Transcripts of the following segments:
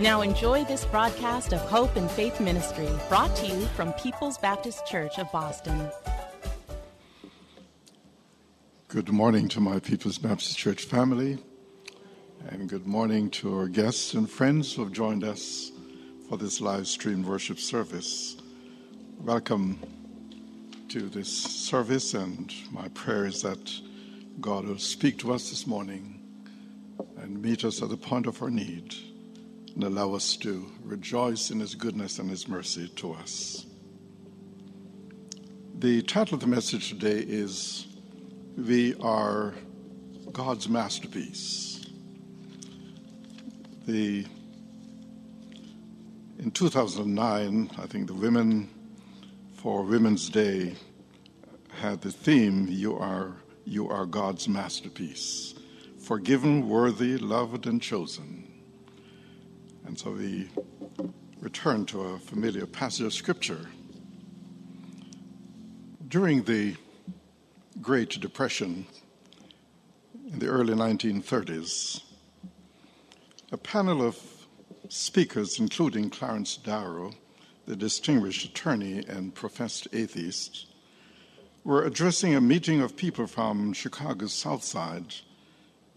Now enjoy this broadcast of Hope and Faith Ministry, brought to you from People's Baptist Church of Boston. Good morning to my People's Baptist Church family, and good morning to our guests and friends who have joined us for this live stream worship service. Welcome to this service, and my prayer is that God will speak to us this morning and meet us at the point of our need and allow us to rejoice in His goodness and His mercy to us. The title of the message today is We Are God's Masterpiece. The, in 2009, I think the Women for Women's Day had the theme You Are, you are God's Masterpiece, forgiven, worthy, loved, and chosen. And so we return to a familiar passage of Scripture. During the Great Depression in the early 1930s, a panel of speakers, including Clarence Darrow, the distinguished attorney and professed atheist, were addressing a meeting of people from Chicago's South Side,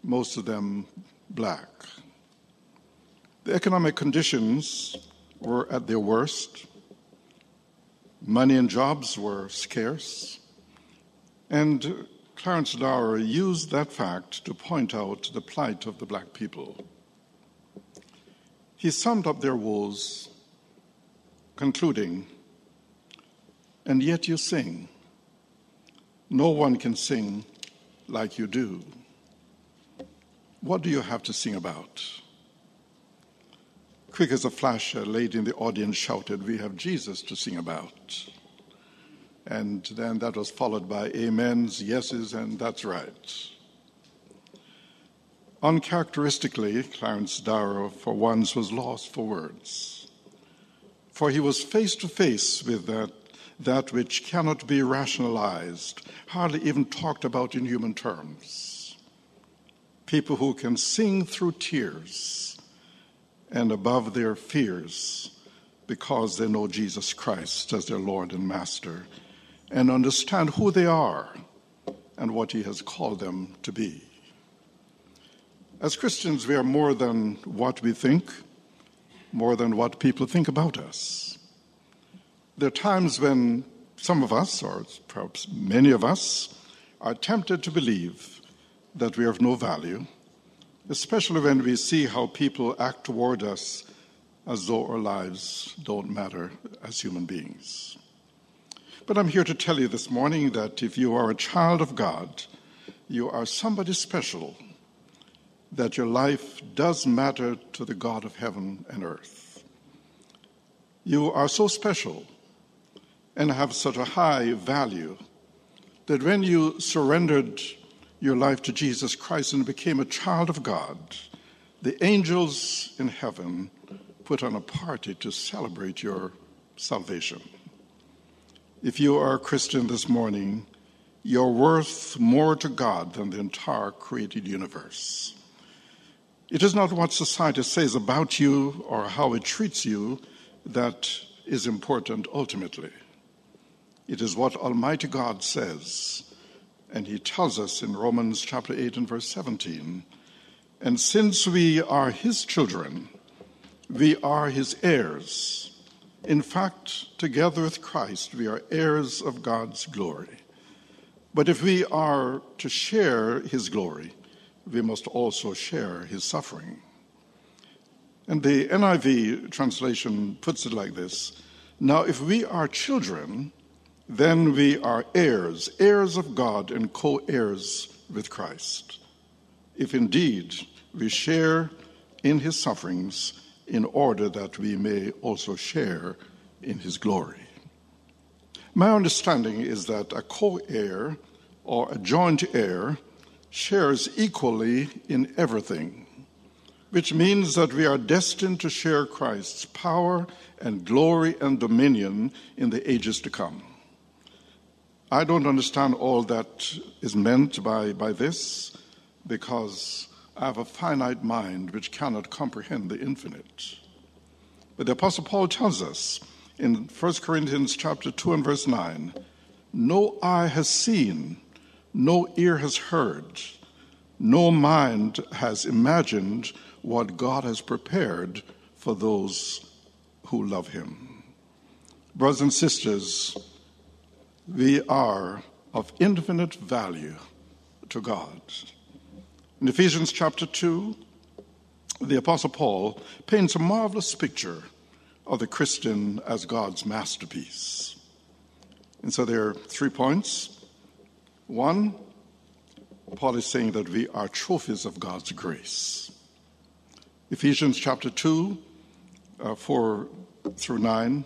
most of them black. The economic conditions were at their worst. Money and jobs were scarce. And Clarence Darrow used that fact to point out the plight of the black people. He summed up their woes, concluding, And yet you sing. No one can sing like you do. What do you have to sing about? Quick as a flash, a lady in the audience shouted, We have Jesus to sing about. And then that was followed by amens, yeses, and that's right. Uncharacteristically, Clarence Darrow, for once, was lost for words. For he was face to face with that, that which cannot be rationalized, hardly even talked about in human terms. People who can sing through tears and above their fears because they know Jesus Christ as their Lord and Master and understand who they are and what He has called them to be. As Christians, we are more than what we think, more than what people think about us. There are times when some of us, or perhaps many of us, are tempted to believe that we are of no value, especially when we see how people act toward us as though our lives don't matter as human beings. But I'm here to tell you this morning that if you are a child of God, you are somebody special that your life does matter to the God of heaven and earth. You are so special and have such a high value that when you surrendered your life to Jesus Christ and became a child of God, the angels in heaven put on a party to celebrate your salvation. If you are a Christian this morning, you're worth more to God than the entire created universe. It is not what society says about you or how it treats you that is important ultimately. It is what Almighty God says. And He tells us in Romans chapter 8 and verse 17 And since we are His children, we are His heirs, In fact, together with Christ, we are heirs of God's glory. But if we are to share his glory, we must also share his suffering. And the NIV translation puts it like this Now, if we are children, then we are heirs, heirs of God, and co heirs with Christ. If indeed we share in his sufferings, in order that we may also share in his glory. My understanding is that a co heir or a joint heir shares equally in everything, which means that we are destined to share Christ's power and glory and dominion in the ages to come. I don't understand all that is meant by, by this because I have a finite mind which cannot comprehend the infinite. But the Apostle Paul tells us in 1 Corinthians chapter 2 and verse 9 no eye has seen, no ear has heard, no mind has imagined what God has prepared for those who love him. Brothers and sisters, we are of infinite value to God. In Ephesians chapter 2, the Apostle Paul paints a marvelous picture of the Christian as God's masterpiece. And so there are three points. One, Paul is saying that we are trophies of God's grace. Ephesians chapter 2, uh, 4 through 9.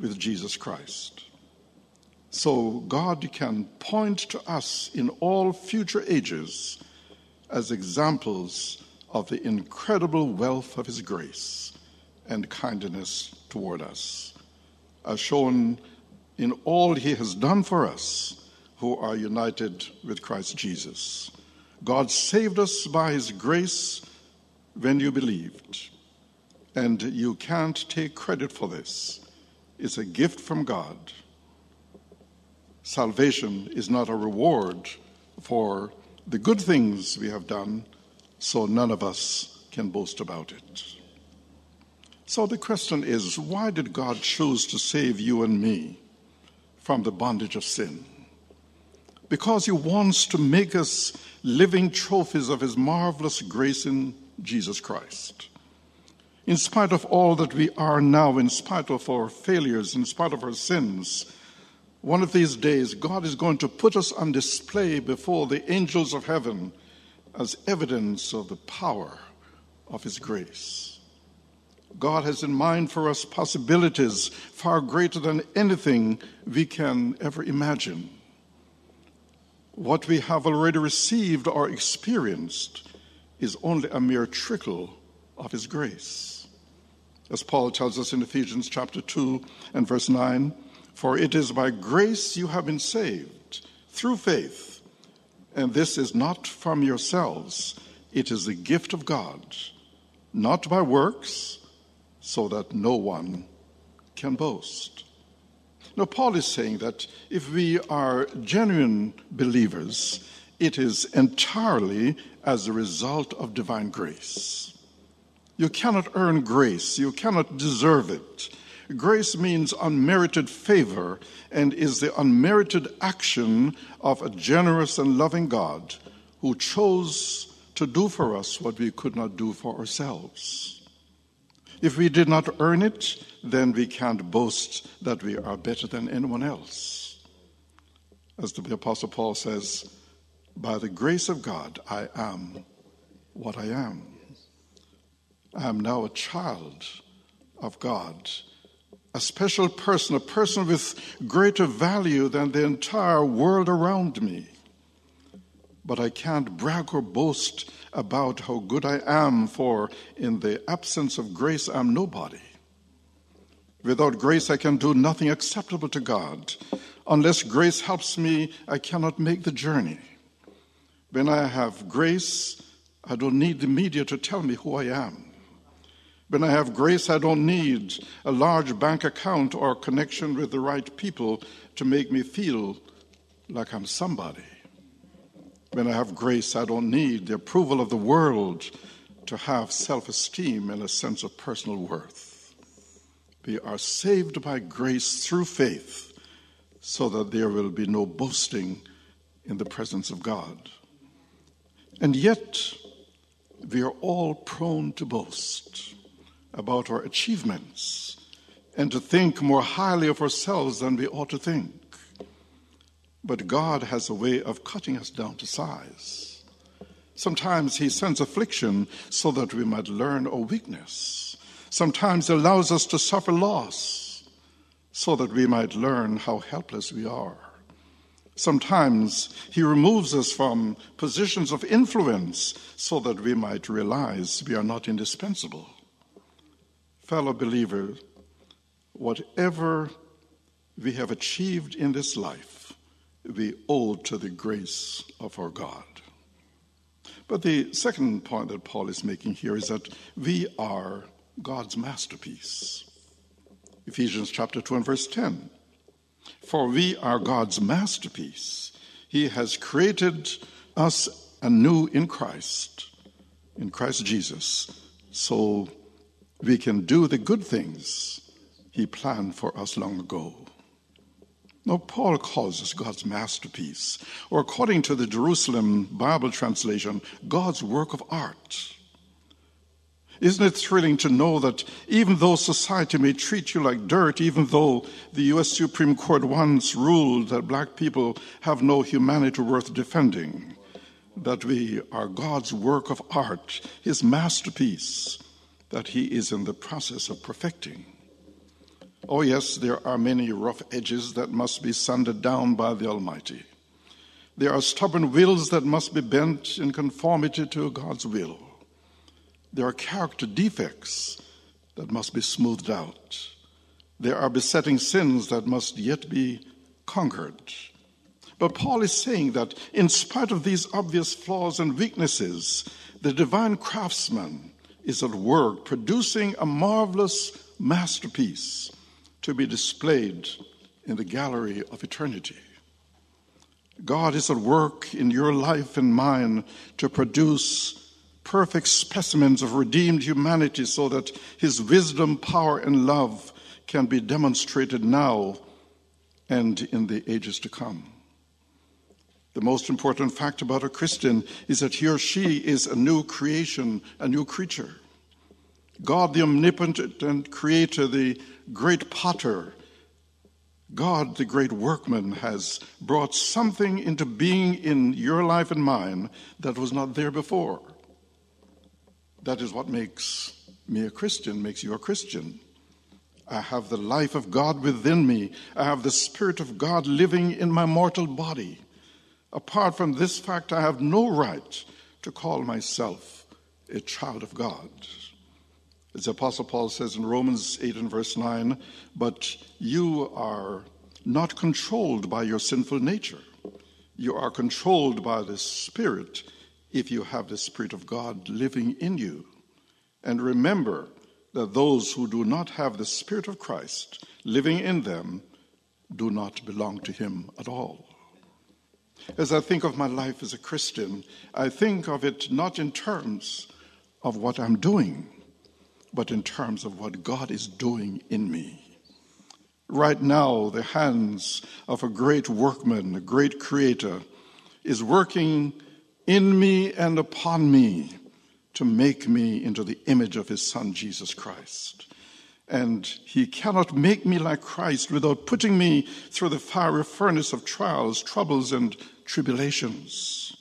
with Jesus Christ. So God can point to us in all future ages as examples of the incredible wealth of His grace and kindness toward us, as shown in all He has done for us who are united with Christ Jesus. God saved us by His grace when you believed, and you can't take credit for this. It's a gift from God. Salvation is not a reward for the good things we have done, so none of us can boast about it. So the question is why did God choose to save you and me from the bondage of sin? Because He wants to make us living trophies of His marvelous grace in Jesus Christ. In spite of all that we are now, in spite of our failures, in spite of our sins, one of these days, God is going to put us on display before the angels of heaven as evidence of the power of His grace. God has in mind for us possibilities far greater than anything we can ever imagine. What we have already received or experienced is only a mere trickle of His grace. As Paul tells us in Ephesians chapter 2 and verse 9, for it is by grace you have been saved through faith. And this is not from yourselves, it is the gift of God, not by works, so that no one can boast. Now, Paul is saying that if we are genuine believers, it is entirely as a result of divine grace. You cannot earn grace, you cannot deserve it. Grace means unmerited favor and is the unmerited action of a generous and loving God who chose to do for us what we could not do for ourselves. If we did not earn it, then we can't boast that we are better than anyone else. As the Apostle Paul says, by the grace of God, I am what I am. I am now a child of God a special person, a person with greater value than the entire world around me. But I can't brag or boast about how good I am, for in the absence of grace, I'm nobody. Without grace, I can do nothing acceptable to God. Unless grace helps me, I cannot make the journey. When I have grace, I don't need the media to tell me who I am. When I have grace, I don't need a large bank account or connection with the right people to make me feel like I'm somebody. When I have grace, I don't need the approval of the world to have self esteem and a sense of personal worth. We are saved by grace through faith so that there will be no boasting in the presence of God. And yet, we are all prone to boast about our achievements and to think more highly of ourselves than we ought to think. But God has a way of cutting us down to size. Sometimes He sends affliction so that we might learn our weakness. Sometimes He allows us to suffer loss so that we might learn how helpless we are. Sometimes He removes us from positions of influence so that we might realize we are not indispensable. Fellow believers, whatever we have achieved in this life, we owe to the grace of our God. But the second point that Paul is making here is that we are God's masterpiece. Ephesians chapter 2 and verse 10. For we are God's masterpiece. He has created us anew in Christ, in Christ Jesus, so we can do the good things He planned for us long ago. Now, Paul calls us God's masterpiece, or according to the Jerusalem Bible translation, God's work of art. Isn't it thrilling to know that even though society may treat you like dirt, even though the U.S. Supreme Court once ruled that black people have no humanity worth defending, that we are God's work of art, His masterpiece, that He is in the process of perfecting? Oh, yes, there are many rough edges that must be sanded down by the Almighty. There are stubborn wills that must be bent in conformity to God's will. There are character defects that must be smoothed out. There are besetting sins that must yet be conquered. But Paul is saying that in spite of these obvious flaws and weaknesses, the divine craftsman is at work producing a marvelous masterpiece to be displayed in the gallery of eternity. God is at work in your life and mine to produce perfect specimens of redeemed humanity so that his wisdom, power, and love can be demonstrated now and in the ages to come. The most important fact about a Christian is that he or she is a new creation, a new creature. God, the omnipotent and creator, the great potter, God, the great workman, has brought something into being in your life and mine that was not there before. That is what makes me a Christian, makes you a Christian. I have the life of God within me. I have the Spirit of God living in my mortal body. Apart from this fact, I have no right to call myself a child of God. As the Apostle Paul says in Romans 8 and verse 9, but you are not controlled by your sinful nature. You are controlled by the Spirit if you have the Spirit of God living in you. And remember that those who do not have the Spirit of Christ living in them do not belong to Him at all. As I think of my life as a Christian, I think of it not in terms of what I'm doing, but in terms of what God is doing in me. Right now, the hands of a great workman, a great creator, is working in me and upon me to make me into the image of his son, Jesus Christ. And he cannot make me like Christ without putting me through the fiery furnace of trials, troubles, and tribulations.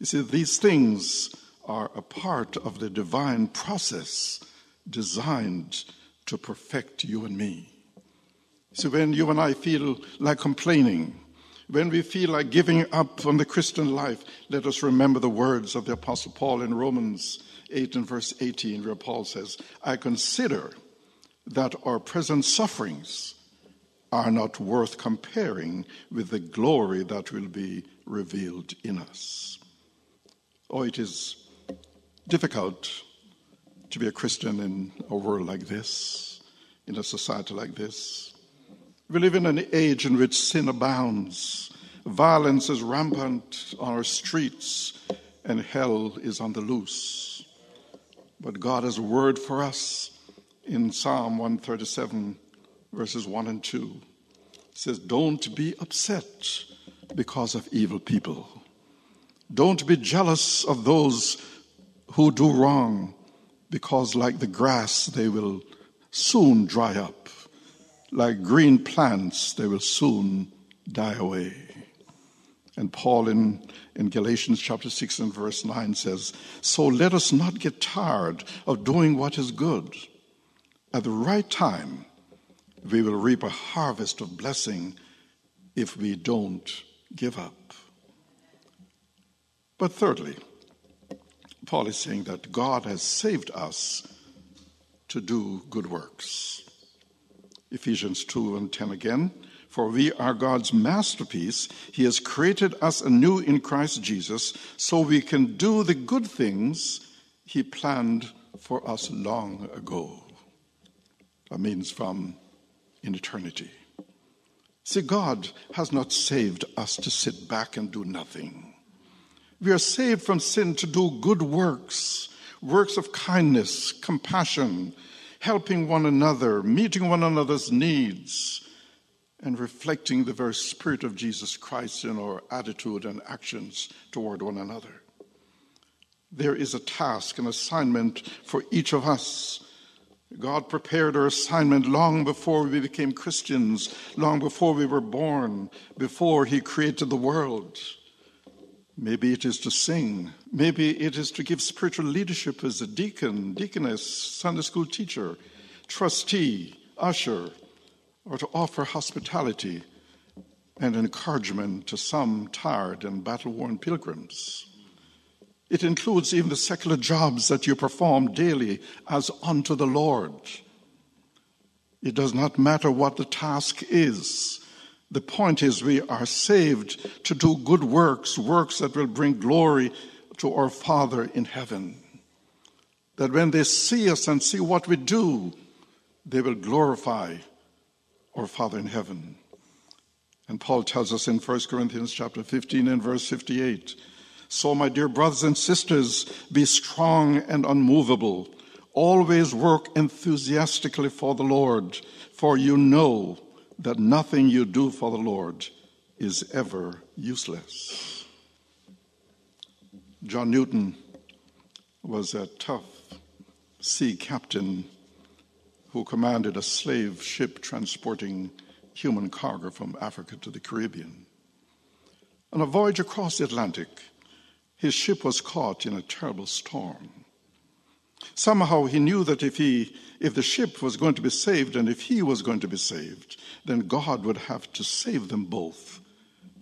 You see, these things are a part of the divine process designed to perfect you and me. So when you and I feel like complaining, when we feel like giving up on the Christian life, let us remember the words of the Apostle Paul in Romans 8 and verse 18, where Paul says, I consider that our present sufferings are not worth comparing with the glory that will be revealed in us. Oh, it is difficult to be a Christian in a world like this, in a society like this. We live in an age in which sin abounds, violence is rampant on our streets, and hell is on the loose. But God has a word for us in Psalm 137, verses 1 and 2. It says, Don't be upset because of evil people. Don't be jealous of those who do wrong, because like the grass, they will soon dry up. Like green plants, they will soon die away. And Paul in, in Galatians chapter 6 and verse 9 says, So let us not get tired of doing what is good. At the right time, we will reap a harvest of blessing if we don't give up. But thirdly, Paul is saying that God has saved us to do good works. Ephesians 2 and 10 again. For we are God's masterpiece. He has created us anew in Christ Jesus so we can do the good things He planned for us long ago. That means from in eternity. See, God has not saved us to sit back and do nothing. We are saved from sin to do good works, works of kindness, compassion, helping one another, meeting one another's needs, and reflecting the very Spirit of Jesus Christ in our attitude and actions toward one another. There is a task, an assignment for each of us God prepared our assignment long before we became Christians, long before we were born, before He created the world. Maybe it is to sing. Maybe it is to give spiritual leadership as a deacon, deaconess, Sunday school teacher, trustee, usher, or to offer hospitality and encouragement to some tired and battle worn pilgrims. It includes even the secular jobs that you perform daily as unto the Lord. It does not matter what the task is. The point is, we are saved to do good works, works that will bring glory to our Father in heaven. That when they see us and see what we do, they will glorify our Father in heaven. And Paul tells us in 1 Corinthians chapter 15 and verse 58 so, my dear brothers and sisters, be strong and unmovable. Always work enthusiastically for the Lord, for you know that nothing you do for the Lord is ever useless. John Newton was a tough sea captain who commanded a slave ship transporting human cargo from Africa to the Caribbean. On a voyage across the Atlantic, his ship was caught in a terrible storm. Somehow he knew that if, he, if the ship was going to be saved and if he was going to be saved, then God would have to save them both.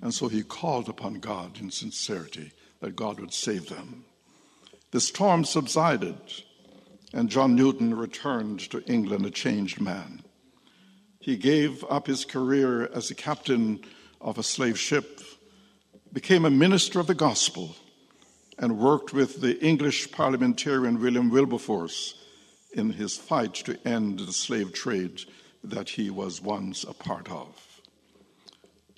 And so he called upon God in sincerity that God would save them. The storm subsided, and John Newton returned to England a changed man. He gave up his career as a captain of a slave ship, became a minister of the gospel and worked with the English parliamentarian William Wilberforce in his fight to end the slave trade that he was once a part of.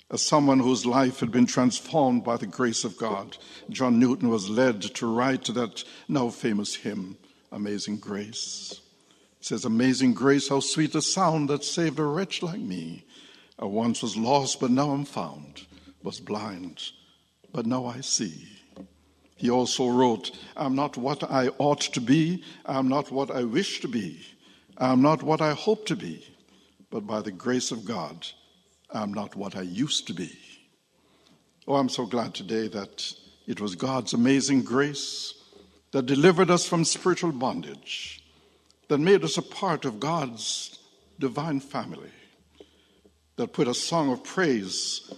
As someone whose life had been transformed by the grace of God, John Newton was led to write that now famous hymn, Amazing Grace. It says, Amazing grace, how sweet the sound that saved a wretch like me. I once was lost, but now I'm found, was blind, but now I see. He also wrote, I'm not what I ought to be, I'm not what I wish to be, I'm not what I hope to be, but by the grace of God, I'm not what I used to be. Oh, I'm so glad today that it was God's amazing grace that delivered us from spiritual bondage, that made us a part of God's divine family, that put a song of praise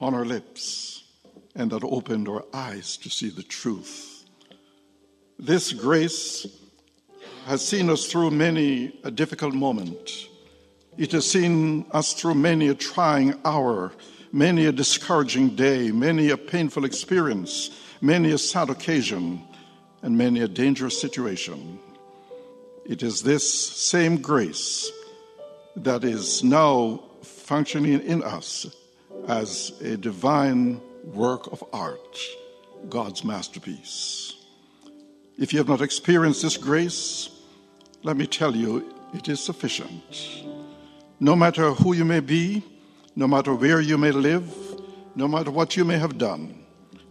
on our lips and that opened our eyes to see the truth. This grace has seen us through many a difficult moment. It has seen us through many a trying hour, many a discouraging day, many a painful experience, many a sad occasion, and many a dangerous situation. It is this same grace that is now functioning in us as a divine work of art, God's masterpiece. If you have not experienced this grace, let me tell you, it is sufficient. No matter who you may be, no matter where you may live, no matter what you may have done,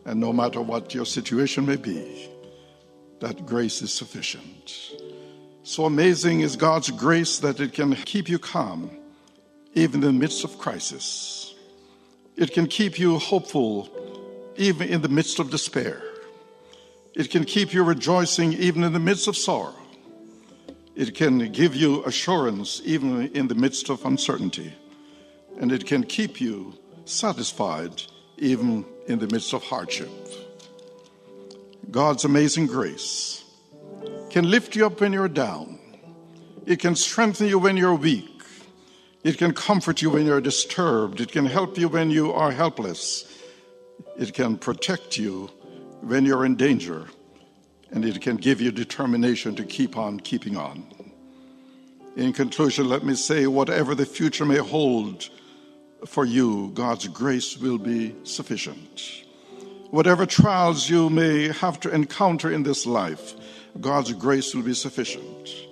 and no matter what your situation may be, that grace is sufficient. So amazing is God's grace that it can keep you calm even in the midst of crisis. It can keep you hopeful even in the midst of despair. It can keep you rejoicing even in the midst of sorrow. It can give you assurance even in the midst of uncertainty. And it can keep you satisfied even in the midst of hardship. God's amazing grace can lift you up when you're down. It can strengthen you when you're weak. It can comfort you when you're disturbed. It can help you when you are helpless. It can protect you when you're in danger. And it can give you determination to keep on keeping on. In conclusion, let me say whatever the future may hold for you, God's grace will be sufficient. Whatever trials you may have to encounter in this life, God's grace will be sufficient.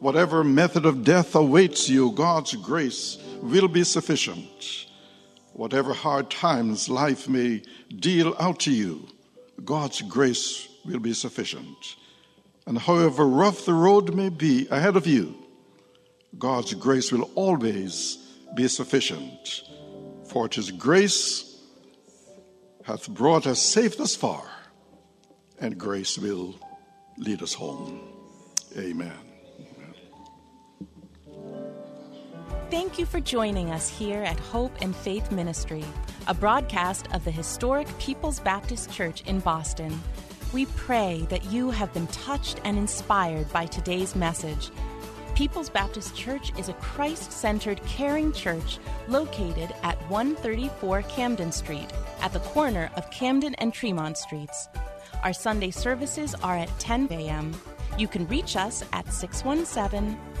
Whatever method of death awaits you, God's grace will be sufficient. Whatever hard times life may deal out to you, God's grace will be sufficient. And however rough the road may be ahead of you, God's grace will always be sufficient. For it is grace hath brought us safe thus far, and grace will lead us home. Amen. Thank you for joining us here at Hope and Faith Ministry, a broadcast of the historic People's Baptist Church in Boston. We pray that you have been touched and inspired by today's message. People's Baptist Church is a Christ centered, caring church located at 134 Camden Street, at the corner of Camden and Tremont Streets. Our Sunday services are at 10 a.m. You can reach us at 617